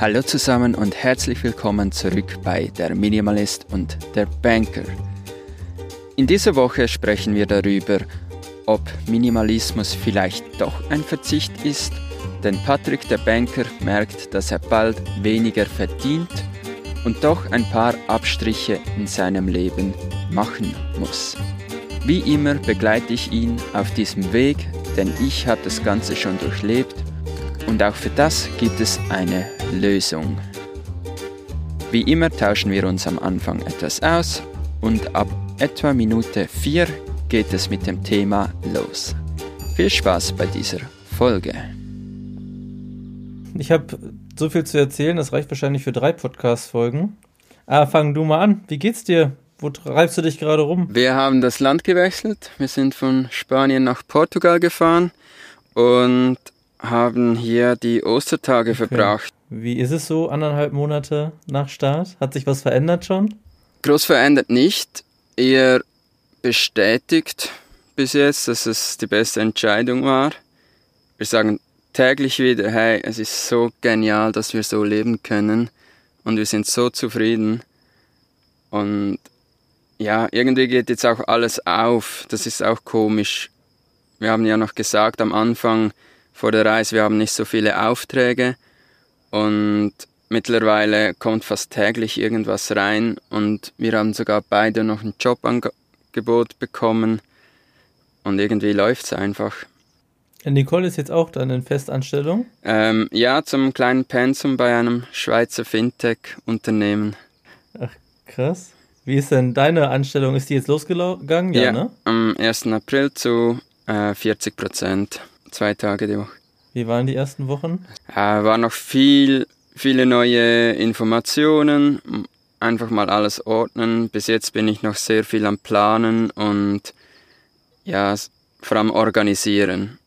Hallo zusammen und herzlich willkommen zurück bei Der Minimalist und der Banker. In dieser Woche sprechen wir darüber, ob Minimalismus vielleicht doch ein Verzicht ist, denn Patrick der Banker merkt, dass er bald weniger verdient und doch ein paar Abstriche in seinem Leben machen muss. Wie immer begleite ich ihn auf diesem Weg, denn ich habe das Ganze schon durchlebt und auch für das gibt es eine Lösung. Wie immer tauschen wir uns am Anfang etwas aus und ab etwa Minute 4 geht es mit dem Thema los. Viel Spaß bei dieser Folge. Ich habe so viel zu erzählen, das reicht wahrscheinlich für drei Podcast-Folgen. Ah, fang du mal an. Wie geht's dir? Wo treibst du dich gerade rum? Wir haben das Land gewechselt. Wir sind von Spanien nach Portugal gefahren und haben hier die Ostertage okay. verbracht. Wie ist es so, anderthalb Monate nach Start? Hat sich was verändert schon? Groß verändert nicht. Eher bestätigt bis jetzt, dass es die beste Entscheidung war. Wir sagen täglich wieder, hey, es ist so genial, dass wir so leben können und wir sind so zufrieden. Und ja, irgendwie geht jetzt auch alles auf. Das ist auch komisch. Wir haben ja noch gesagt am Anfang vor der Reise, wir haben nicht so viele Aufträge und mittlerweile kommt fast täglich irgendwas rein und wir haben sogar beide noch ein Jobangebot bekommen und irgendwie läuft es einfach. Nicole ist jetzt auch dann in Festanstellung? Ähm, ja, zum kleinen Pensum bei einem Schweizer Fintech-Unternehmen. Ach, krass. Wie ist denn deine Anstellung? Ist die jetzt losgegangen? Ja, ja ne? am 1. April zu äh, 40 Prozent, zwei Tage die Woche. Wie waren die ersten Wochen? Äh, war noch viel, viele neue Informationen, einfach mal alles ordnen. Bis jetzt bin ich noch sehr viel am Planen und ja, vor allem organisieren.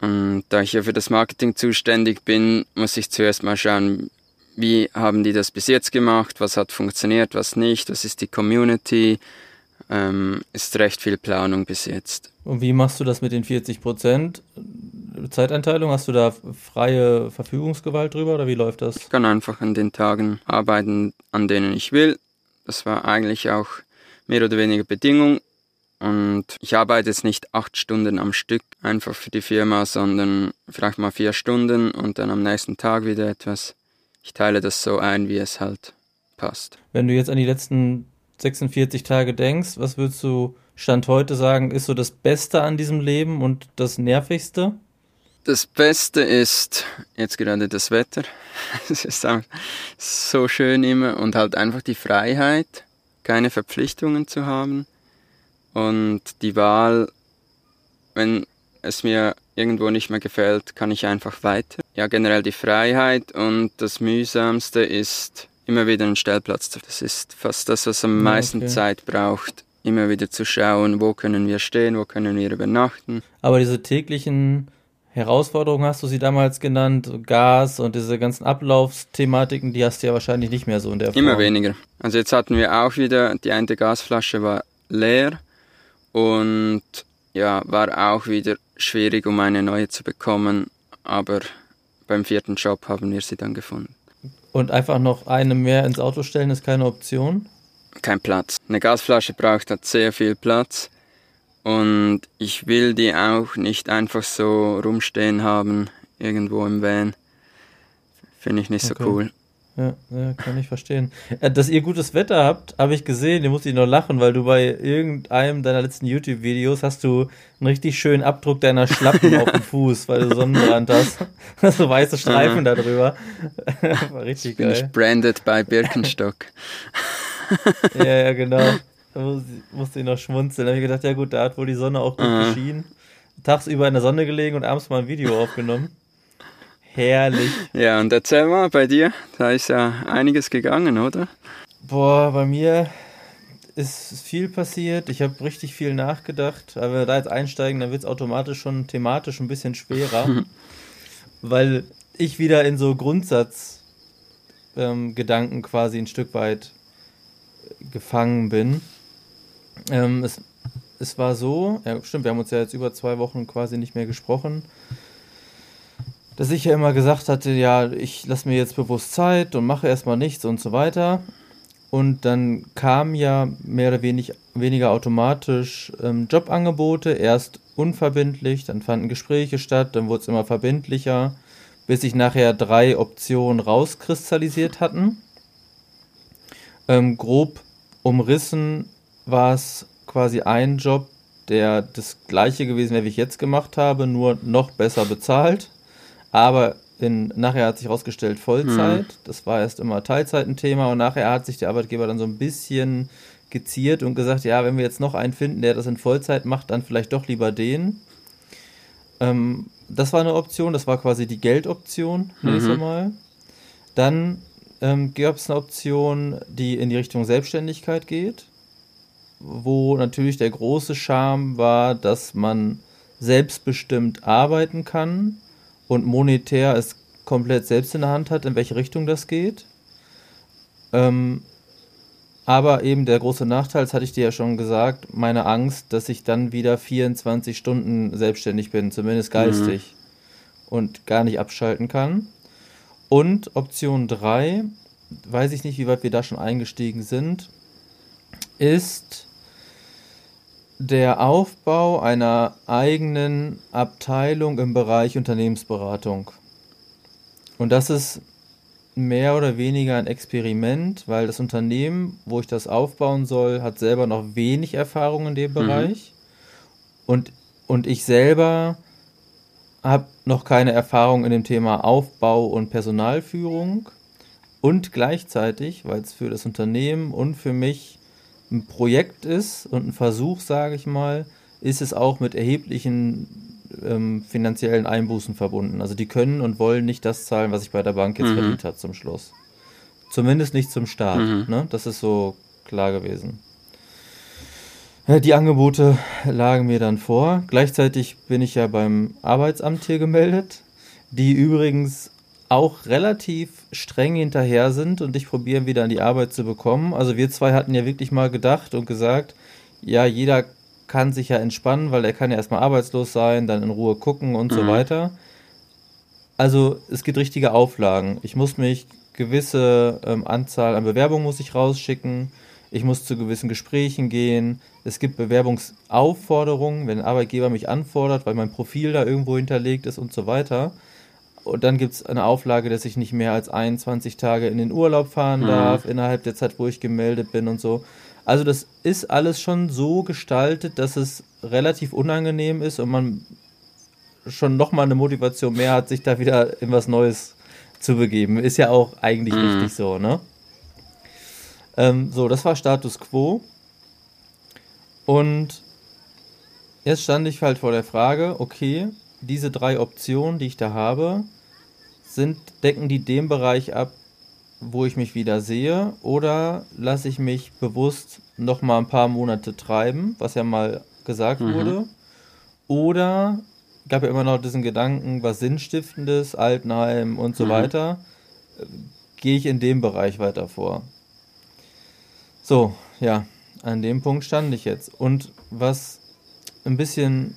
Und da ich ja für das Marketing zuständig bin, muss ich zuerst mal schauen, wie haben die das bis jetzt gemacht, was hat funktioniert, was nicht, was ist die Community, ähm, ist recht viel Planung bis jetzt. Und wie machst du das mit den 40 Prozent Zeiteinteilung? Hast du da freie Verfügungsgewalt drüber oder wie läuft das? Ich kann einfach an den Tagen arbeiten, an denen ich will. Das war eigentlich auch mehr oder weniger Bedingung. Und ich arbeite jetzt nicht acht Stunden am Stück einfach für die Firma, sondern vielleicht mal vier Stunden und dann am nächsten Tag wieder etwas ich teile das so ein, wie es halt passt. Wenn du jetzt an die letzten 46 Tage denkst, was würdest du Stand heute sagen, ist so das Beste an diesem Leben und das Nervigste? Das Beste ist jetzt gerade das Wetter. Es ist so schön immer und halt einfach die Freiheit, keine Verpflichtungen zu haben und die Wahl, wenn es mir irgendwo nicht mehr gefällt, kann ich einfach weiter. Ja, generell die Freiheit und das Mühsamste ist immer wieder einen Stellplatz. Das ist fast das, was am meisten okay. Zeit braucht. Immer wieder zu schauen, wo können wir stehen, wo können wir übernachten. Aber diese täglichen Herausforderungen hast du sie damals genannt, Gas und diese ganzen Ablaufsthematiken, die hast du ja wahrscheinlich nicht mehr so in der Form. Immer weniger. Also jetzt hatten wir auch wieder, die eine Gasflasche war leer und ja, war auch wieder schwierig, um eine neue zu bekommen, aber beim vierten Job haben wir sie dann gefunden. Und einfach noch eine mehr ins Auto stellen ist keine Option? Kein Platz. Eine Gasflasche braucht halt sehr viel Platz und ich will die auch nicht einfach so rumstehen haben, irgendwo im Van. Finde ich nicht okay. so cool. Ja, ja, kann ich verstehen. Äh, dass ihr gutes Wetter habt, habe ich gesehen. Ihr musst ich noch lachen, weil du bei irgendeinem deiner letzten YouTube-Videos hast du einen richtig schönen Abdruck deiner Schlappen auf dem Fuß, weil du Sonnenbrand hast. Hast so weiße Streifen da drüber. War richtig ich bin geil. Ich branded bei Birkenstock. ja, ja, genau. Da musste ich noch schmunzeln. Da habe ich gedacht, ja gut, da hat wohl die Sonne auch gut uh geschienen. Tagsüber in der Sonne gelegen und abends mal ein Video aufgenommen. Herrlich. Ja, und erzähl mal bei dir, da ist ja einiges gegangen, oder? Boah, bei mir ist viel passiert. Ich habe richtig viel nachgedacht. Aber wenn wir da jetzt einsteigen, dann wird es automatisch schon thematisch ein bisschen schwerer. weil ich wieder in so Grundsatzgedanken ähm, quasi ein Stück weit gefangen bin. Ähm, es, es war so, ja stimmt, wir haben uns ja jetzt über zwei Wochen quasi nicht mehr gesprochen. Dass ich ja immer gesagt hatte, ja, ich lasse mir jetzt bewusst Zeit und mache erstmal nichts und so weiter. Und dann kamen ja mehr oder wenig, weniger automatisch ähm, Jobangebote, erst unverbindlich, dann fanden Gespräche statt, dann wurde es immer verbindlicher, bis sich nachher drei Optionen rauskristallisiert hatten. Ähm, grob umrissen war es quasi ein Job, der das gleiche gewesen wäre, wie ich jetzt gemacht habe, nur noch besser bezahlt. Aber in, nachher hat sich herausgestellt Vollzeit. Mhm. Das war erst immer Teilzeit ein Thema und nachher hat sich der Arbeitgeber dann so ein bisschen geziert und gesagt, ja, wenn wir jetzt noch einen finden, der das in Vollzeit macht, dann vielleicht doch lieber den. Ähm, das war eine Option, das war quasi die Geldoption, nächstes mhm. Mal. Dann ähm, gab es eine Option, die in die Richtung Selbstständigkeit geht, wo natürlich der große Charme war, dass man selbstbestimmt arbeiten kann und monetär es komplett selbst in der Hand hat, in welche Richtung das geht. Ähm, aber eben der große Nachteil, das hatte ich dir ja schon gesagt, meine Angst, dass ich dann wieder 24 Stunden selbstständig bin, zumindest geistig, mhm. und gar nicht abschalten kann. Und Option 3, weiß ich nicht, wie weit wir da schon eingestiegen sind, ist der Aufbau einer eigenen Abteilung im Bereich Unternehmensberatung. Und das ist mehr oder weniger ein Experiment, weil das Unternehmen, wo ich das aufbauen soll, hat selber noch wenig Erfahrung in dem mhm. Bereich. Und, und ich selber habe noch keine Erfahrung in dem Thema Aufbau und Personalführung. Und gleichzeitig, weil es für das Unternehmen und für mich ein Projekt ist und ein Versuch, sage ich mal, ist es auch mit erheblichen ähm, finanziellen Einbußen verbunden. Also die können und wollen nicht das zahlen, was ich bei der Bank jetzt mhm. verdient habe zum Schluss. Zumindest nicht zum Start. Mhm. Ne? Das ist so klar gewesen. Ja, die Angebote lagen mir dann vor. Gleichzeitig bin ich ja beim Arbeitsamt hier gemeldet, die übrigens auch relativ streng hinterher sind und dich probieren wieder an die Arbeit zu bekommen. Also wir zwei hatten ja wirklich mal gedacht und gesagt, ja, jeder kann sich ja entspannen, weil er kann ja erstmal arbeitslos sein, dann in Ruhe gucken und mhm. so weiter. Also es gibt richtige Auflagen. Ich muss mich gewisse ähm, Anzahl an Bewerbungen muss ich rausschicken. Ich muss zu gewissen Gesprächen gehen. Es gibt Bewerbungsaufforderungen, wenn ein Arbeitgeber mich anfordert, weil mein Profil da irgendwo hinterlegt ist und so weiter. Und dann gibt es eine Auflage, dass ich nicht mehr als 21 Tage in den Urlaub fahren mhm. darf, innerhalb der Zeit, wo ich gemeldet bin und so. Also das ist alles schon so gestaltet, dass es relativ unangenehm ist und man schon nochmal eine Motivation mehr hat, sich da wieder in was Neues zu begeben. Ist ja auch eigentlich mhm. richtig so, ne? Ähm, so, das war Status Quo. Und jetzt stand ich halt vor der Frage, okay, diese drei Optionen, die ich da habe, sind, decken die den Bereich ab, wo ich mich wieder sehe, oder lasse ich mich bewusst noch mal ein paar Monate treiben, was ja mal gesagt mhm. wurde, oder gab ja immer noch diesen Gedanken, was Sinnstiftendes, Altenheim und so mhm. weiter, gehe ich in dem Bereich weiter vor. So, ja, an dem Punkt stand ich jetzt. Und was ein bisschen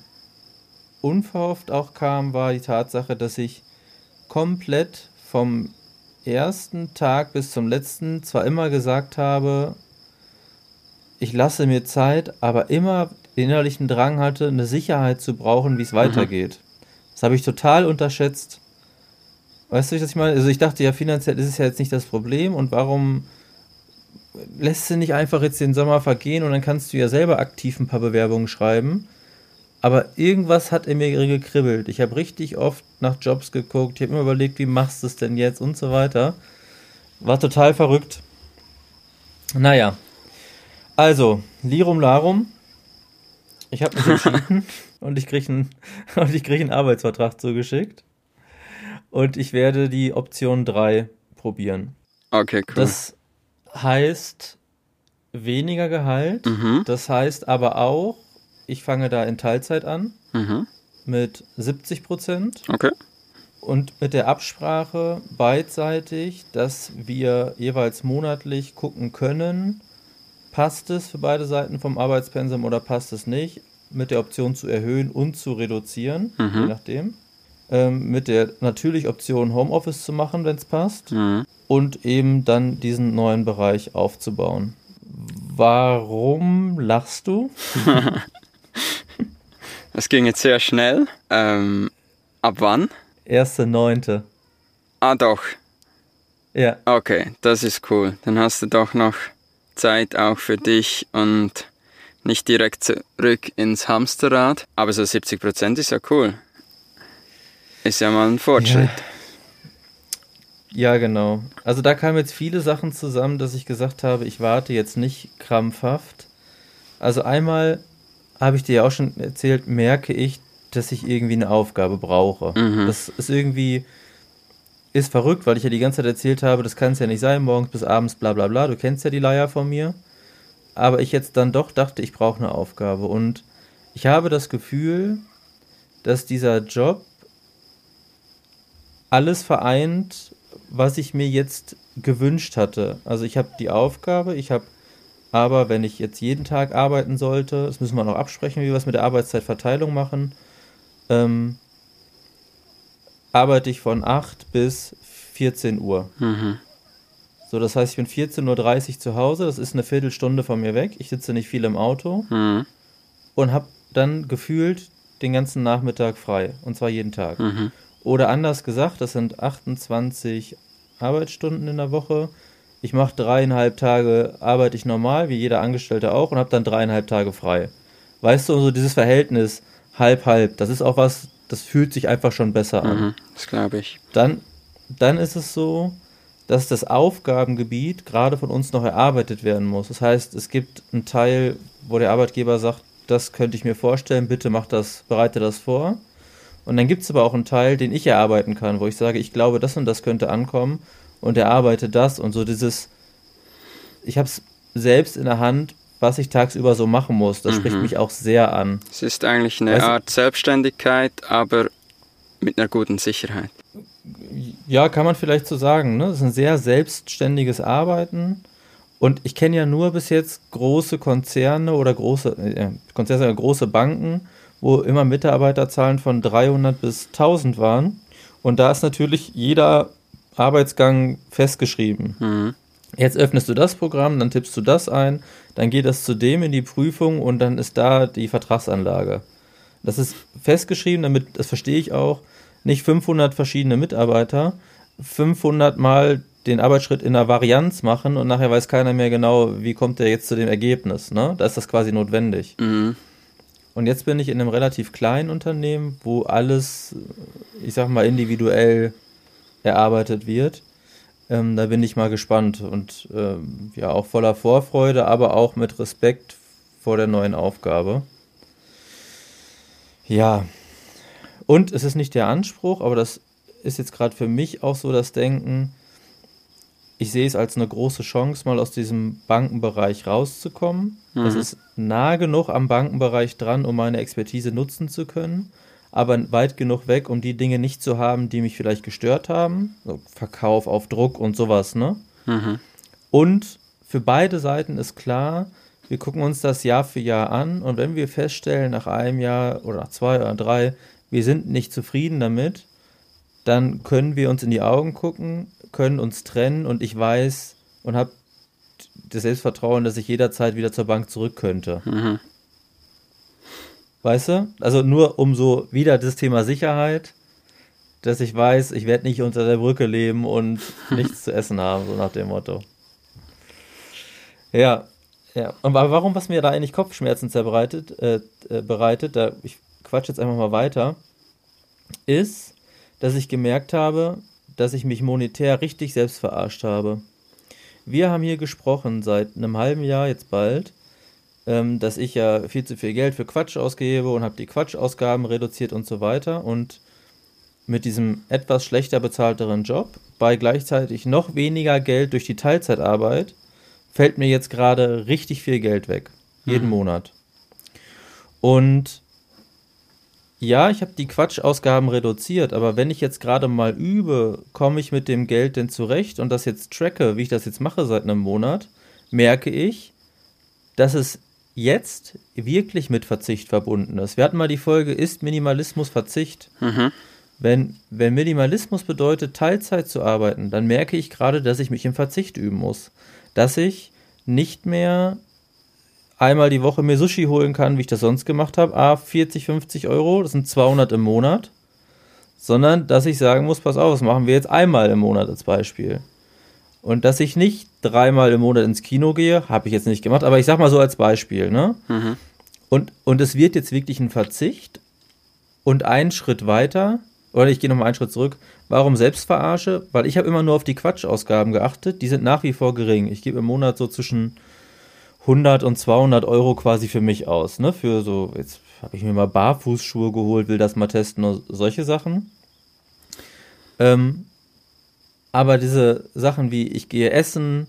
unverhofft auch kam, war die Tatsache, dass ich komplett vom ersten Tag bis zum letzten zwar immer gesagt habe, ich lasse mir Zeit, aber immer den innerlichen Drang hatte, eine Sicherheit zu brauchen, wie es mhm. weitergeht. Das habe ich total unterschätzt. Weißt du, was ich meine? Also ich dachte ja, finanziell ist es ja jetzt nicht das Problem und warum lässt du nicht einfach jetzt den Sommer vergehen und dann kannst du ja selber aktiv ein paar Bewerbungen schreiben aber irgendwas hat in mir gekribbelt. Ich habe richtig oft nach Jobs geguckt. Ich habe immer überlegt, wie machst du es denn jetzt und so weiter. War total verrückt. Naja. Also, Lirum Larum. Ich habe mich entschieden und ich kriege einen, krieg einen Arbeitsvertrag zugeschickt. Und ich werde die Option 3 probieren. Okay, cool. Das heißt weniger Gehalt. Mhm. Das heißt aber auch, ich fange da in Teilzeit an mhm. mit 70 Prozent. Okay. Und mit der Absprache beidseitig, dass wir jeweils monatlich gucken können, passt es für beide Seiten vom Arbeitspensum oder passt es nicht, mit der Option zu erhöhen und zu reduzieren, mhm. je nachdem. ähm, mit der natürlich Option Homeoffice zu machen, wenn es passt, mhm. und eben dann diesen neuen Bereich aufzubauen. Warum lachst du? das ging jetzt sehr schnell. Ähm, ab wann? Erste Neunte. Ah, doch. Ja. Okay, das ist cool. Dann hast du doch noch Zeit auch für dich und nicht direkt zurück ins Hamsterrad. Aber so 70 Prozent ist ja cool. Ist ja mal ein Fortschritt. Ja. ja, genau. Also da kamen jetzt viele Sachen zusammen, dass ich gesagt habe, ich warte jetzt nicht krampfhaft. Also einmal habe ich dir ja auch schon erzählt, merke ich, dass ich irgendwie eine Aufgabe brauche. Mhm. Das ist irgendwie ist verrückt, weil ich ja die ganze Zeit erzählt habe, das kann es ja nicht sein, morgens bis abends, bla bla bla. Du kennst ja die Leier von mir. Aber ich jetzt dann doch dachte, ich brauche eine Aufgabe. Und ich habe das Gefühl, dass dieser Job alles vereint, was ich mir jetzt gewünscht hatte. Also ich habe die Aufgabe, ich habe aber, wenn ich jetzt jeden Tag arbeiten sollte, das müssen wir noch absprechen, wie wir es mit der Arbeitszeitverteilung machen, ähm, arbeite ich von 8 bis 14 Uhr. Mhm. So, das heißt, ich bin 14.30 Uhr zu Hause, das ist eine Viertelstunde von mir weg. Ich sitze nicht viel im Auto mhm. und habe dann gefühlt den ganzen Nachmittag frei. Und zwar jeden Tag. Mhm. Oder anders gesagt, das sind 28 Arbeitsstunden in der Woche. Ich mache dreieinhalb Tage, arbeite ich normal, wie jeder Angestellte auch, und habe dann dreieinhalb Tage frei. Weißt du, so dieses Verhältnis halb-halb, das ist auch was, das fühlt sich einfach schon besser an. Mhm, das glaube ich. Dann, dann ist es so, dass das Aufgabengebiet gerade von uns noch erarbeitet werden muss. Das heißt, es gibt einen Teil, wo der Arbeitgeber sagt, das könnte ich mir vorstellen, bitte mach das, bereite das vor. Und dann gibt es aber auch einen Teil, den ich erarbeiten kann, wo ich sage, ich glaube, das und das könnte ankommen und erarbeite das und so dieses, ich habe es selbst in der Hand, was ich tagsüber so machen muss. Das mhm. spricht mich auch sehr an. Es ist eigentlich eine weißt, Art Selbstständigkeit, aber mit einer guten Sicherheit. Ja, kann man vielleicht so sagen. Ne? Das ist ein sehr selbstständiges Arbeiten. Und ich kenne ja nur bis jetzt große Konzerne oder große, äh, Konzerne, große Banken, wo immer Mitarbeiterzahlen von 300 bis 1000 waren. Und da ist natürlich jeder Arbeitsgang festgeschrieben. Mhm. Jetzt öffnest du das Programm, dann tippst du das ein, dann geht das zu dem in die Prüfung und dann ist da die Vertragsanlage. Das ist festgeschrieben, damit, das verstehe ich auch, nicht 500 verschiedene Mitarbeiter 500 Mal den Arbeitsschritt in der Varianz machen und nachher weiß keiner mehr genau, wie kommt der jetzt zu dem Ergebnis. Ne? Da ist das quasi notwendig. Mhm. Und jetzt bin ich in einem relativ kleinen Unternehmen, wo alles, ich sag mal, individuell erarbeitet wird. Ähm, da bin ich mal gespannt und ähm, ja, auch voller Vorfreude, aber auch mit Respekt vor der neuen Aufgabe. Ja, und es ist nicht der Anspruch, aber das ist jetzt gerade für mich auch so das Denken, ich sehe es als eine große Chance, mal aus diesem Bankenbereich rauszukommen. Mhm. Das ist nah genug am Bankenbereich dran, um meine Expertise nutzen zu können aber weit genug weg, um die Dinge nicht zu haben, die mich vielleicht gestört haben. So Verkauf auf Druck und sowas, ne? Mhm. Und für beide Seiten ist klar, wir gucken uns das Jahr für Jahr an und wenn wir feststellen, nach einem Jahr oder nach zwei oder drei, wir sind nicht zufrieden damit, dann können wir uns in die Augen gucken, können uns trennen und ich weiß und habe das Selbstvertrauen, dass ich jederzeit wieder zur Bank zurück könnte. Mhm. Weißt du? Also nur um so wieder das Thema Sicherheit, dass ich weiß, ich werde nicht unter der Brücke leben und nichts zu essen haben, so nach dem Motto. Ja, ja. Aber warum, was mir da eigentlich Kopfschmerzen zerbereitet, äh, äh, bereitet, da, ich quatsch jetzt einfach mal weiter, ist, dass ich gemerkt habe, dass ich mich monetär richtig selbst verarscht habe. Wir haben hier gesprochen seit einem halben Jahr jetzt bald ähm, dass ich ja viel zu viel Geld für Quatsch ausgebe und habe die Quatschausgaben reduziert und so weiter. Und mit diesem etwas schlechter bezahlteren Job, bei gleichzeitig noch weniger Geld durch die Teilzeitarbeit, fällt mir jetzt gerade richtig viel Geld weg. Jeden mhm. Monat. Und ja, ich habe die Quatschausgaben reduziert, aber wenn ich jetzt gerade mal übe, komme ich mit dem Geld denn zurecht und das jetzt tracke, wie ich das jetzt mache seit einem Monat, merke ich, dass es jetzt wirklich mit Verzicht verbunden ist. Wir hatten mal die Folge Ist Minimalismus Verzicht? Mhm. wenn, wenn Minimalismus bedeutet, Teilzeit zu arbeiten, dann merke ich gerade, dass ich mich im Verzicht üben muss. Dass ich nicht mehr einmal die Woche mir Sushi holen kann, wie ich das sonst gemacht habe, a 40, 50 Euro, das sind 200 im Monat, sondern dass ich sagen muss, pass auf, das machen wir jetzt einmal im Monat als Beispiel. Und dass ich nicht dreimal im Monat ins Kino gehe, habe ich jetzt nicht gemacht, aber ich sag mal so als Beispiel, ne? Mhm. Und, und es wird jetzt wirklich ein Verzicht und einen Schritt weiter, oder ich gehe nochmal einen Schritt zurück, warum Selbstverarsche? Weil ich habe immer nur auf die Quatschausgaben geachtet, die sind nach wie vor gering. Ich gebe im Monat so zwischen 100 und 200 Euro quasi für mich aus, ne? Für so, jetzt habe ich mir mal Barfußschuhe geholt, will das mal testen, solche Sachen. Ähm, aber diese Sachen wie ich gehe essen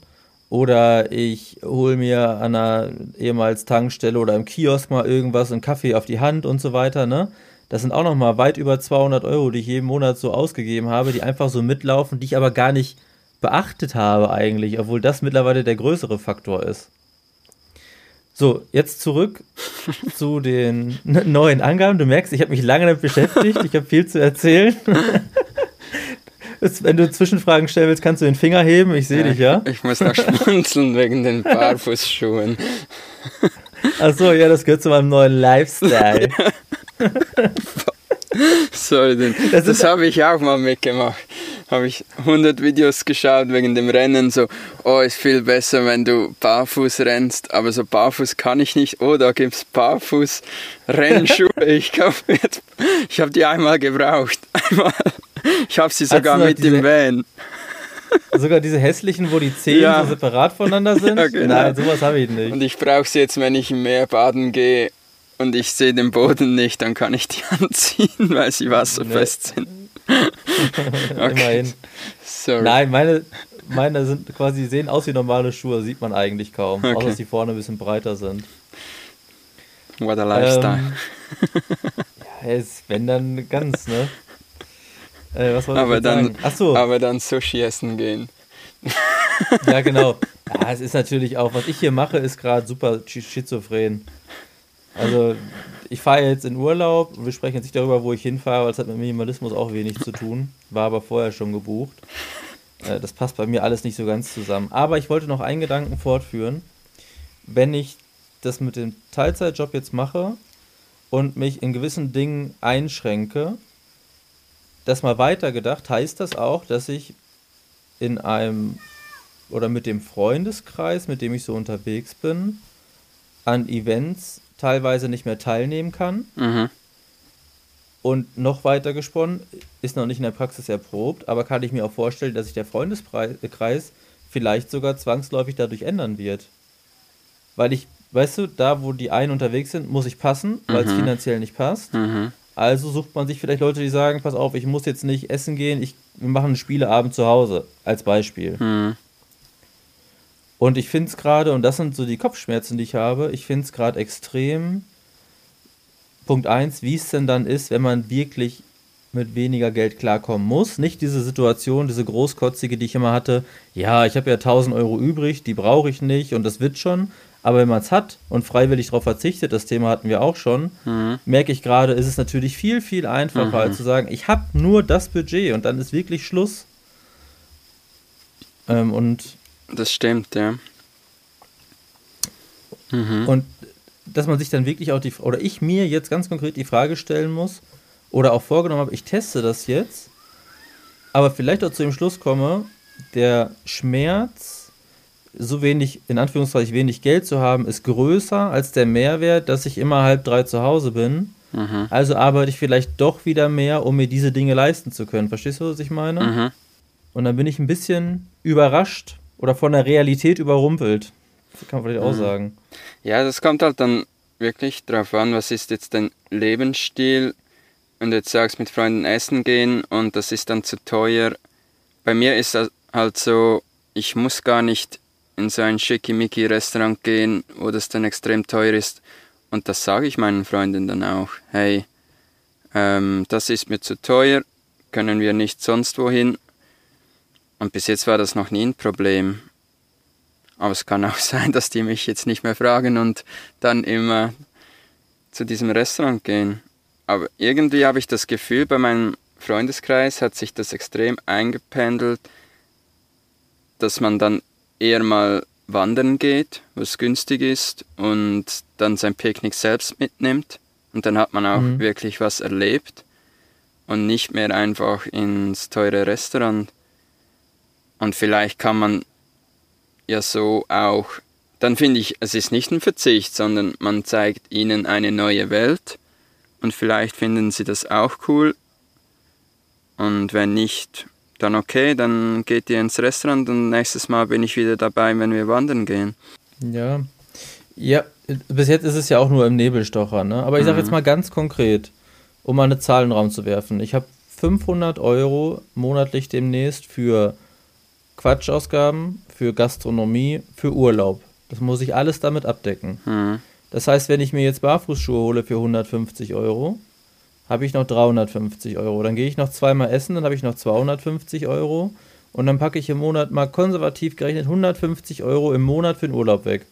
oder ich hole mir an einer ehemals Tankstelle oder im Kiosk mal irgendwas, einen Kaffee auf die Hand und so weiter, ne? Das sind auch nochmal weit über 200 Euro, die ich jeden Monat so ausgegeben habe, die einfach so mitlaufen, die ich aber gar nicht beachtet habe eigentlich, obwohl das mittlerweile der größere Faktor ist. So, jetzt zurück zu den neuen Angaben. Du merkst, ich habe mich lange damit beschäftigt, ich habe viel zu erzählen. Wenn du Zwischenfragen stellen willst, kannst du den Finger heben. Ich sehe ja, dich, ja? Ich muss noch schmunzeln wegen den Barfußschuhen. Achso, ja, das gehört zu meinem neuen Lifestyle. Sorry, das, das habe ich auch mal mitgemacht. Habe ich 100 Videos geschaut wegen dem Rennen. So, oh, ist viel besser, wenn du barfuß rennst. Aber so barfuß kann ich nicht. Oh, da gibt es barfuß Rennschuhe. ich ich habe die einmal gebraucht. Einmal. Ich habe sie sogar mit diese, im Van. Sogar diese hässlichen, wo die Zehen ja. so separat voneinander sind? Ja, genau. Nein, sowas habe ich nicht. Und ich brauche sie jetzt, wenn ich im Meer baden gehe und ich sehe den Boden nicht, dann kann ich die anziehen, weil sie wasserfest nee. sind. okay. Immerhin. Sorry. Nein, meine, meine sind quasi sehen aus wie normale Schuhe, sieht man eigentlich kaum. Okay. Außer dass die vorne ein bisschen breiter sind. What a lifestyle. Ähm, ja, ist, wenn dann ganz, ne? Äh, was wollte aber, dann, Ach so. aber dann Sushi essen gehen. ja, genau. Ja, es ist natürlich auch, was ich hier mache, ist gerade super schizophren. Also, ich fahre jetzt in Urlaub wir sprechen jetzt nicht darüber, wo ich hinfahre, weil es hat mit Minimalismus auch wenig zu tun. War aber vorher schon gebucht. Äh, das passt bei mir alles nicht so ganz zusammen. Aber ich wollte noch einen Gedanken fortführen. Wenn ich das mit dem Teilzeitjob jetzt mache und mich in gewissen Dingen einschränke, das mal weitergedacht, heißt das auch, dass ich in einem oder mit dem Freundeskreis, mit dem ich so unterwegs bin, an Events teilweise nicht mehr teilnehmen kann. Mhm. Und noch weiter gesponnen, ist noch nicht in der Praxis erprobt, aber kann ich mir auch vorstellen, dass sich der Freundeskreis vielleicht sogar zwangsläufig dadurch ändern wird. Weil ich, weißt du, da wo die einen unterwegs sind, muss ich passen, weil es mhm. finanziell nicht passt. Mhm. Also sucht man sich vielleicht Leute, die sagen, pass auf, ich muss jetzt nicht essen gehen, ich, wir machen einen Spieleabend zu Hause, als Beispiel. Mhm. Und ich finde es gerade, und das sind so die Kopfschmerzen, die ich habe, ich finde es gerade extrem, Punkt 1, wie es denn dann ist, wenn man wirklich mit weniger Geld klarkommen muss. Nicht diese Situation, diese großkotzige, die ich immer hatte, ja, ich habe ja 1000 Euro übrig, die brauche ich nicht und das wird schon, aber wenn man es hat und freiwillig darauf verzichtet, das Thema hatten wir auch schon, mhm. merke ich gerade, ist es natürlich viel, viel einfacher, mhm. als zu sagen, ich habe nur das Budget und dann ist wirklich Schluss. Ähm, und das stimmt, ja. Mhm. Und dass man sich dann wirklich auch die, oder ich mir jetzt ganz konkret die Frage stellen muss, oder auch vorgenommen habe, ich teste das jetzt, aber vielleicht auch zu dem Schluss komme, der Schmerz so wenig, in Anführungszeichen wenig Geld zu haben, ist größer als der Mehrwert, dass ich immer halb drei zu Hause bin. Mhm. Also arbeite ich vielleicht doch wieder mehr, um mir diese Dinge leisten zu können. Verstehst du, was ich meine? Mhm. Und dann bin ich ein bisschen überrascht oder von der Realität überrumpelt. Das kann man vielleicht mhm. auch sagen. Ja, das kommt halt dann wirklich drauf an, was ist jetzt dein Lebensstil. Du jetzt sagst, mit Freunden essen gehen und das ist dann zu teuer. Bei mir ist das halt so, ich muss gar nicht in so ein schickimicki-Restaurant gehen, wo das dann extrem teuer ist. Und das sage ich meinen Freunden dann auch. Hey, ähm, das ist mir zu teuer, können wir nicht sonst wohin. Und bis jetzt war das noch nie ein Problem. Aber es kann auch sein, dass die mich jetzt nicht mehr fragen und dann immer zu diesem Restaurant gehen. Aber irgendwie habe ich das Gefühl bei meinen Freundeskreis hat sich das extrem eingependelt, dass man dann eher mal wandern geht, was günstig ist, und dann sein Picknick selbst mitnimmt. Und dann hat man auch mhm. wirklich was erlebt und nicht mehr einfach ins teure Restaurant. Und vielleicht kann man ja so auch, dann finde ich, es ist nicht ein Verzicht, sondern man zeigt ihnen eine neue Welt und vielleicht finden sie das auch cool. Und wenn nicht, dann okay, dann geht ihr ins Restaurant und nächstes Mal bin ich wieder dabei, wenn wir wandern gehen. Ja. Ja, bis jetzt ist es ja auch nur im Nebelstocher, ne? Aber ich sage mhm. jetzt mal ganz konkret, um mal eine Zahl in den Raum zu werfen. Ich habe 500 Euro monatlich demnächst für Quatschausgaben, für Gastronomie, für Urlaub. Das muss ich alles damit abdecken. Mhm. Das heißt, wenn ich mir jetzt Barfußschuhe hole für 150 Euro, habe ich noch 350 Euro. Dann gehe ich noch zweimal essen, dann habe ich noch 250 Euro. Und dann packe ich im Monat mal konservativ gerechnet 150 Euro im Monat für den Urlaub weg.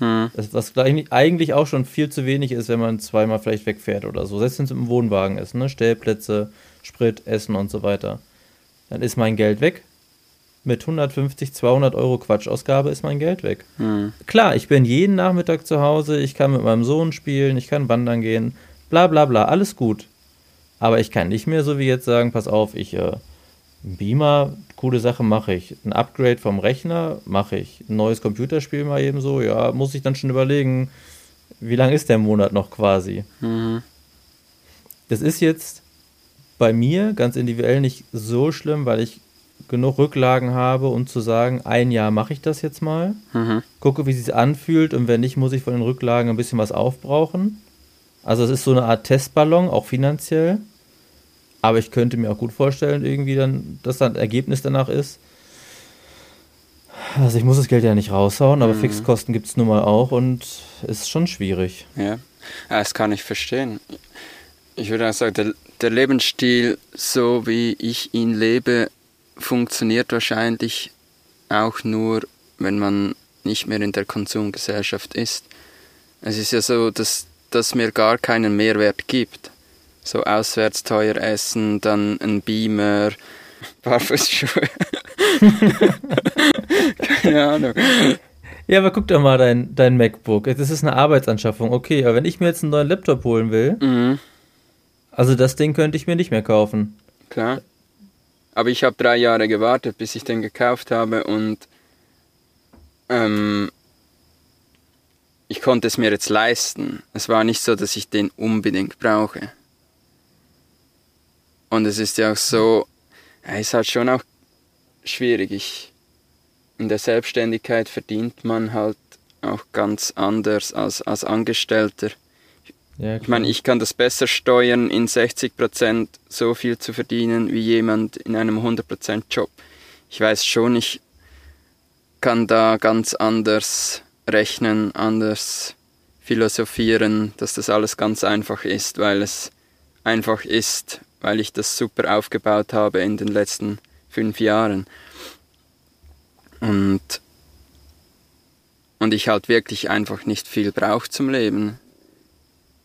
Hm. Das, was eigentlich auch schon viel zu wenig ist, wenn man zweimal vielleicht wegfährt oder so. Selbst wenn es im Wohnwagen ist, ne? Stellplätze, Sprit, Essen und so weiter. Dann ist mein Geld weg. Mit 150, 200 Euro Quatschausgabe ist mein Geld weg. Hm. Klar, ich bin jeden Nachmittag zu Hause, ich kann mit meinem Sohn spielen, ich kann wandern gehen, bla bla bla, alles gut. Aber ich kann nicht mehr so wie jetzt sagen, pass auf, ich äh, Beamer, coole Sache mache ich. Ein Upgrade vom Rechner mache ich. Ein neues Computerspiel mal eben so, ja, muss ich dann schon überlegen, wie lang ist der Monat noch quasi. Mhm. Das ist jetzt bei mir ganz individuell nicht so schlimm, weil ich genug Rücklagen habe, um zu sagen, ein Jahr mache ich das jetzt mal, mhm. gucke, wie es sich anfühlt und wenn nicht, muss ich von den Rücklagen ein bisschen was aufbrauchen. Also es ist so eine Art Testballon, auch finanziell. Aber ich könnte mir auch gut vorstellen, irgendwie dann, dass dann Ergebnis danach ist. Also ich muss das Geld ja nicht raushauen, aber mhm. Fixkosten gibt es nun mal auch und ist schon schwierig. Ja, das kann ich verstehen. Ich würde auch sagen, der, der Lebensstil, so wie ich ihn lebe, funktioniert wahrscheinlich auch nur, wenn man nicht mehr in der Konsumgesellschaft ist. Es ist ja so, dass das mir gar keinen Mehrwert gibt so auswärts teuer essen, dann ein Beamer, Barfußschuhe. Keine Ahnung. Ja, aber guck doch mal dein, dein MacBook. Das ist eine Arbeitsanschaffung. Okay, aber wenn ich mir jetzt einen neuen Laptop holen will, mhm. also das Ding könnte ich mir nicht mehr kaufen. Klar. Aber ich habe drei Jahre gewartet, bis ich den gekauft habe und ähm, ich konnte es mir jetzt leisten. Es war nicht so, dass ich den unbedingt brauche. Und es ist ja auch so, es ist halt schon auch schwierig. Ich, in der Selbstständigkeit verdient man halt auch ganz anders als, als Angestellter. Ja, ich meine, ich kann das besser steuern, in 60% so viel zu verdienen wie jemand in einem 100% Job. Ich weiß schon, ich kann da ganz anders rechnen, anders philosophieren, dass das alles ganz einfach ist, weil es einfach ist, weil ich das super aufgebaut habe in den letzten fünf Jahren. Und, und ich halt wirklich einfach nicht viel brauche zum Leben.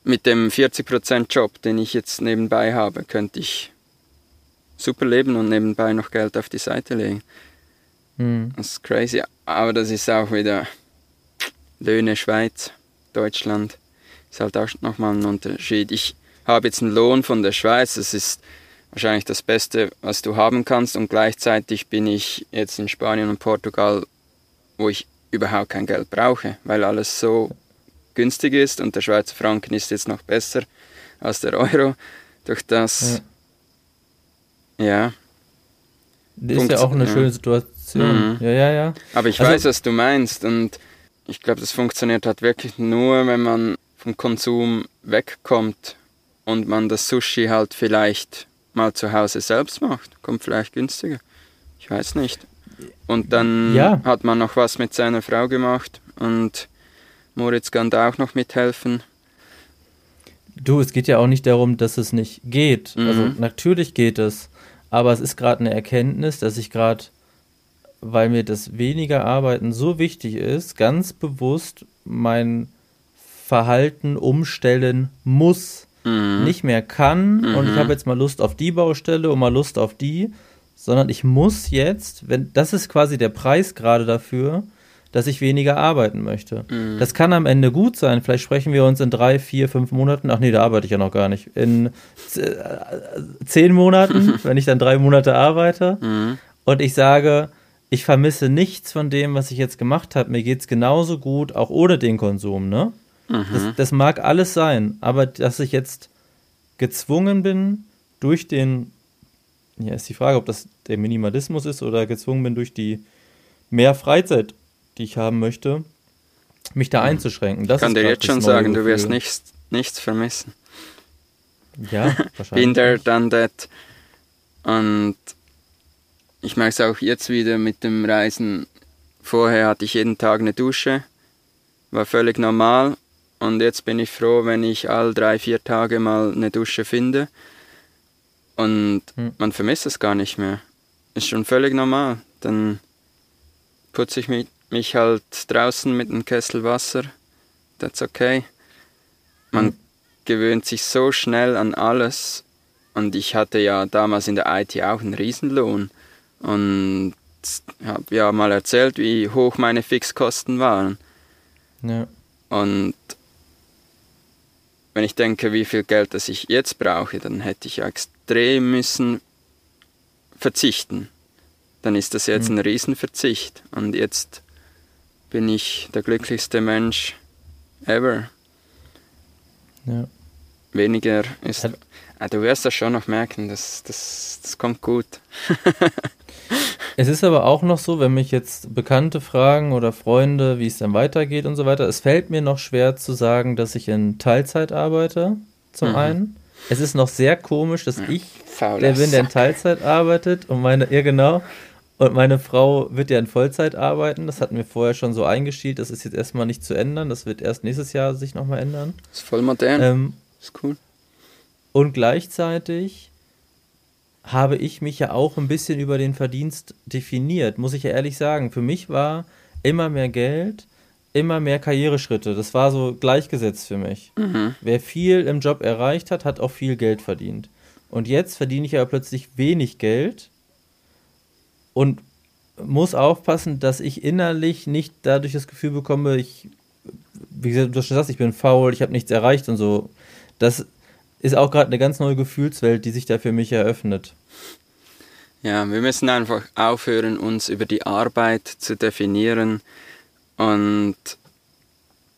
Mit dem 40% Job, den ich jetzt nebenbei habe, könnte ich super leben und nebenbei noch Geld auf die Seite legen. Mhm. Das ist crazy. Aber das ist auch wieder Löhne Schweiz, Deutschland. Ist halt auch nochmal ein Unterschied. Ich, habe jetzt einen Lohn von der Schweiz, das ist wahrscheinlich das Beste, was du haben kannst und gleichzeitig bin ich jetzt in Spanien und Portugal, wo ich überhaupt kein Geld brauche, weil alles so günstig ist und der Schweizer Franken ist jetzt noch besser als der Euro. Durch das, ja. ja das ist ja auch eine ja. schöne Situation. Mhm. Ja, ja, ja. Aber ich also, weiß, was du meinst und ich glaube, das funktioniert halt wirklich nur, wenn man vom Konsum wegkommt und man das Sushi halt vielleicht mal zu Hause selbst macht. Kommt vielleicht günstiger. Ich weiß nicht. Und dann ja. hat man noch was mit seiner Frau gemacht und Moritz kann da auch noch mithelfen. Du, es geht ja auch nicht darum, dass es nicht geht. Mhm. Also natürlich geht es, aber es ist gerade eine Erkenntnis, dass ich gerade, weil mir das weniger Arbeiten so wichtig ist, ganz bewusst mein Verhalten umstellen muss mhm. nicht mehr kann mhm. und ich mhm. habe jetzt mal Lust auf die Baustelle und mal Lust auf die, sondern ich muss jetzt, wenn das ist quasi der Preis gerade dafür, dass ich weniger arbeiten möchte. Mhm. Das kann am Ende gut sein. Vielleicht sprechen wir uns in drei, vier, fünf Monaten. Ach nee, da arbeite ich ja noch gar nicht. In äh, zehn Monaten, wenn ich dann drei Monate arbeite mhm. und ich sage, ich vermisse nichts von dem, was ich jetzt gemacht habe. Mir geht es genauso gut, auch ohne den Konsum, ne? Mhm. Das, das mag alles sein, aber dass ich jetzt gezwungen bin, durch den, ja, ist die Frage, ob das der Minimalismus ist oder gezwungen bin, durch die mehr Freizeit die ich haben möchte, mich da einzuschränken. Das ich kann dir jetzt schon sagen, Gefühl. du wirst nichts, nichts vermissen. Ja, wahrscheinlich. Bin there, done that. Und ich merke es auch jetzt wieder mit dem Reisen. Vorher hatte ich jeden Tag eine Dusche, war völlig normal. Und jetzt bin ich froh, wenn ich all drei, vier Tage mal eine Dusche finde. Und hm. man vermisst es gar nicht mehr. Ist schon völlig normal. Dann putze ich mich mich halt draußen mit einem Kessel Wasser. That's okay. Man mhm. gewöhnt sich so schnell an alles. Und ich hatte ja damals in der IT auch einen Riesenlohn. Und habe ja mal erzählt, wie hoch meine Fixkosten waren. Ja. Und wenn ich denke, wie viel Geld das ich jetzt brauche, dann hätte ich ja extrem müssen verzichten. Dann ist das jetzt mhm. ein Riesenverzicht. Und jetzt bin ich der glücklichste Mensch ever. Ja. Weniger ist. Hat, ah, du wirst das schon noch merken, das, das, das kommt gut. es ist aber auch noch so, wenn mich jetzt Bekannte fragen oder Freunde, wie es dann weitergeht und so weiter, es fällt mir noch schwer zu sagen, dass ich in Teilzeit arbeite, zum mhm. einen. Es ist noch sehr komisch, dass ich Fauler der bin, der in Teilzeit arbeitet und meine, ja genau, und meine Frau wird ja in Vollzeit arbeiten. Das hatten wir vorher schon so eingeschielt. Das ist jetzt erstmal nicht zu ändern. Das wird erst nächstes Jahr sich nochmal ändern. Ist voll modern. Ähm, ist cool. Und gleichzeitig habe ich mich ja auch ein bisschen über den Verdienst definiert, muss ich ja ehrlich sagen. Für mich war immer mehr Geld, immer mehr Karriereschritte. Das war so gleichgesetzt für mich. Mhm. Wer viel im Job erreicht hat, hat auch viel Geld verdient. Und jetzt verdiene ich ja plötzlich wenig Geld und muss aufpassen, dass ich innerlich nicht dadurch das Gefühl bekomme, ich, wie gesagt, du schon sagst, ich bin faul, ich habe nichts erreicht und so. Das ist auch gerade eine ganz neue Gefühlswelt, die sich da für mich eröffnet. Ja, wir müssen einfach aufhören, uns über die Arbeit zu definieren. Und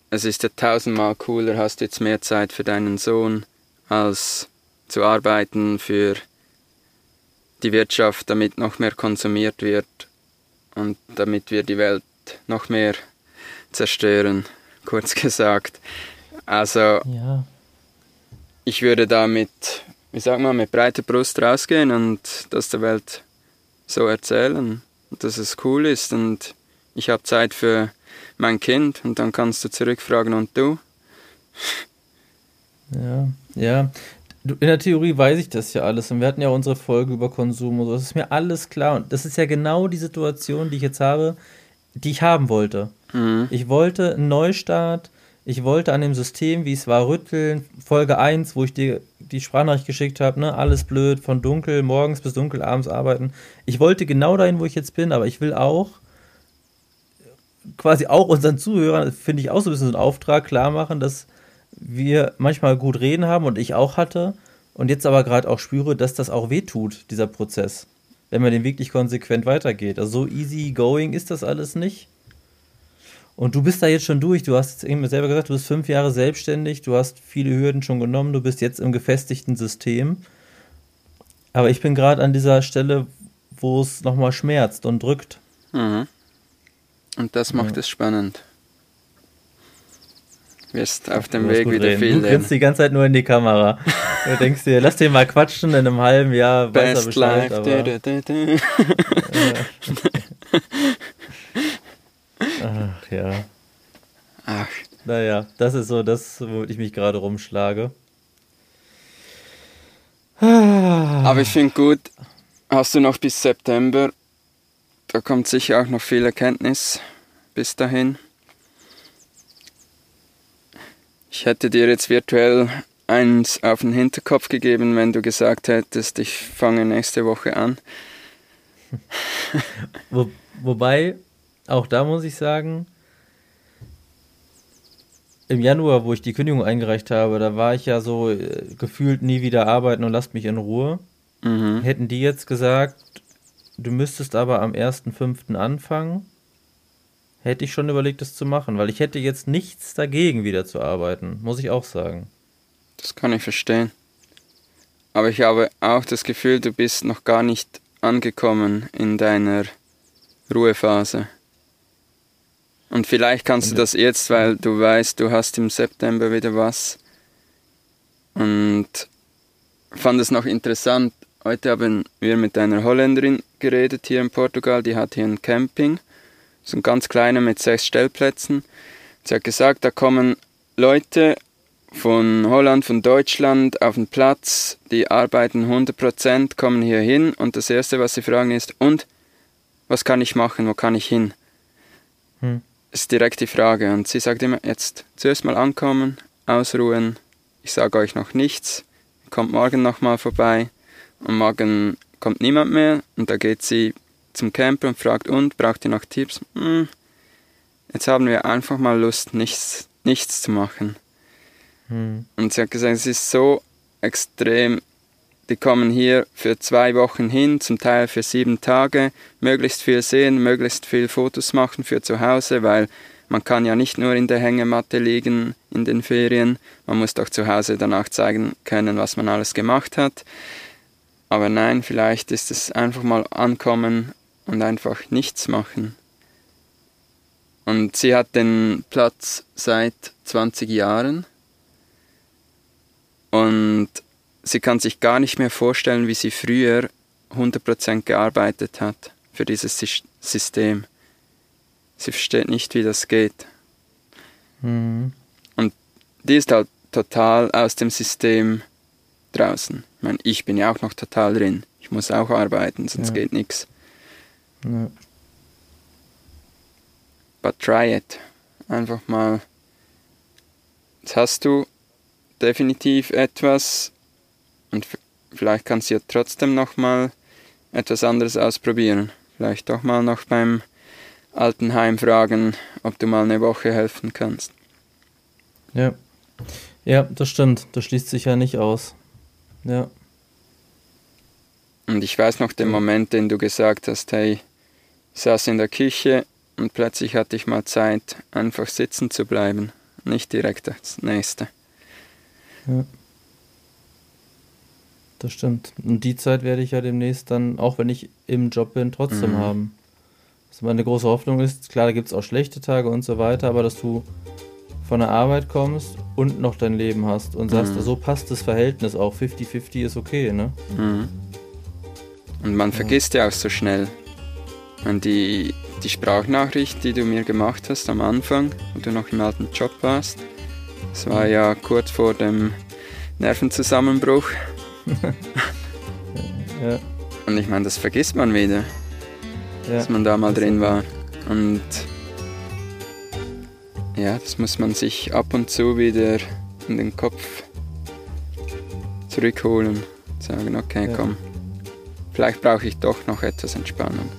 es ist ja tausendmal cooler, hast jetzt mehr Zeit für deinen Sohn, als zu arbeiten für die Wirtschaft, damit noch mehr konsumiert wird und damit wir die Welt noch mehr zerstören, kurz gesagt. Also ja. Ich würde da mit, wie sagt man, mit breiter Brust rausgehen und das der Welt so erzählen, dass es cool ist und ich habe Zeit für mein Kind und dann kannst du zurückfragen und du. Ja, ja. In der Theorie weiß ich das ja alles und wir hatten ja unsere Folge über Konsum und so. Das ist mir alles klar und das ist ja genau die Situation, die ich jetzt habe, die ich haben wollte. Mhm. Ich wollte einen Neustart, ich wollte an dem System, wie es war, rütteln. Folge 1, wo ich dir die Sprachnachricht geschickt habe, ne, alles blöd, von dunkel morgens bis dunkel abends arbeiten. Ich wollte genau dahin, wo ich jetzt bin, aber ich will auch quasi auch unseren Zuhörern, finde ich auch so ein bisschen so einen Auftrag klar machen, dass wir manchmal gut reden haben und ich auch hatte und jetzt aber gerade auch spüre, dass das auch wehtut, dieser Prozess, wenn man den wirklich konsequent weitergeht. Also so easy going ist das alles nicht. Und du bist da jetzt schon durch. Du hast eben selber gesagt, du bist fünf Jahre selbstständig, du hast viele Hürden schon genommen, du bist jetzt im gefestigten System. Aber ich bin gerade an dieser Stelle, wo es nochmal schmerzt und drückt. Mhm. Und das macht ja. es spannend wirst auf dem Weg wieder reden. viel Du grinst die ganze Zeit nur in die Kamera. Du denkst dir, lass den mal quatschen, in einem halben Jahr Best weiß er Bescheid. Life. Du, Ach ja. Ach. Naja, das ist so das, womit ich mich gerade rumschlage. Aber ich finde gut, hast du noch bis September. Da kommt sicher auch noch viel Erkenntnis bis dahin. Ich hätte dir jetzt virtuell eins auf den Hinterkopf gegeben, wenn du gesagt hättest, ich fange nächste Woche an. Wo, wobei, auch da muss ich sagen, im Januar, wo ich die Kündigung eingereicht habe, da war ich ja so äh, gefühlt nie wieder arbeiten und lasst mich in Ruhe. Mhm. Hätten die jetzt gesagt, du müsstest aber am 1.5. anfangen, hätte ich schon überlegt, das zu machen, weil ich hätte jetzt nichts dagegen, wieder zu arbeiten, muss ich auch sagen. Das kann ich verstehen. Aber ich habe auch das Gefühl, du bist noch gar nicht angekommen in deiner Ruhephase. Und vielleicht kannst du das jetzt, weil du weißt, du hast im September wieder was. Und fand es noch interessant. Heute haben wir mit einer Holländerin geredet hier in Portugal. Die hat hier ein Camping. So ein ganz kleiner mit sechs Stellplätzen. Sie hat gesagt, da kommen Leute von Holland, von Deutschland auf den Platz, die arbeiten 100%, kommen hier hin und das Erste, was sie fragen ist, und was kann ich machen, wo kann ich hin? Hm. Ist direkt die Frage und sie sagt immer, jetzt zuerst mal ankommen, ausruhen, ich sage euch noch nichts, kommt morgen nochmal vorbei und morgen kommt niemand mehr und da geht sie zum Camper und fragt, und, braucht ihr noch Tipps? Hm, jetzt haben wir einfach mal Lust, nichts, nichts zu machen. Hm. Und sie hat gesagt, es ist so extrem, die kommen hier für zwei Wochen hin, zum Teil für sieben Tage, möglichst viel sehen, möglichst viel Fotos machen für zu Hause, weil man kann ja nicht nur in der Hängematte liegen in den Ferien, man muss doch zu Hause danach zeigen können, was man alles gemacht hat. Aber nein, vielleicht ist es einfach mal ankommen und einfach nichts machen. Und sie hat den Platz seit 20 Jahren und sie kann sich gar nicht mehr vorstellen, wie sie früher 100% gearbeitet hat für dieses System. Sie versteht nicht, wie das geht. Mhm. Und die ist halt total aus dem System draußen. Ich meine, ich bin ja auch noch total drin. Ich muss auch arbeiten, sonst ja. geht nichts. Ja. But try it. Einfach mal. Jetzt hast du definitiv etwas und vielleicht kannst du ja trotzdem noch mal etwas anderes ausprobieren. Vielleicht doch mal noch beim Altenheim fragen, ob du mal eine Woche helfen kannst. Ja. Ja, das stimmt. Das schließt sich ja nicht aus. Ja. Und ich weiß noch den Moment, den du gesagt hast, hey, ich saß in der Küche und plötzlich hatte ich mal Zeit, einfach sitzen zu bleiben, nicht direkt das nächste. Ja. Das stimmt. Und die Zeit werde ich ja demnächst dann, auch wenn ich im Job bin, trotzdem mhm. haben. Was meine große Hoffnung ist, klar, da gibt es auch schlechte Tage und so weiter, aber dass du von der Arbeit kommst und noch dein Leben hast und sagst, mhm. so passt das Verhältnis auch, 50-50 ist okay, ne? Mhm. Und man vergisst ja auch so schnell. Und die, die Sprachnachricht, die du mir gemacht hast am Anfang, wo du noch im alten Job warst, es war ja kurz vor dem Nervenzusammenbruch. ja. Und ich meine, das vergisst man wieder, ja. dass man da mal drin war. Und ja, das muss man sich ab und zu wieder in den Kopf zurückholen. Sagen, okay, ja. komm, vielleicht brauche ich doch noch etwas Entspannung.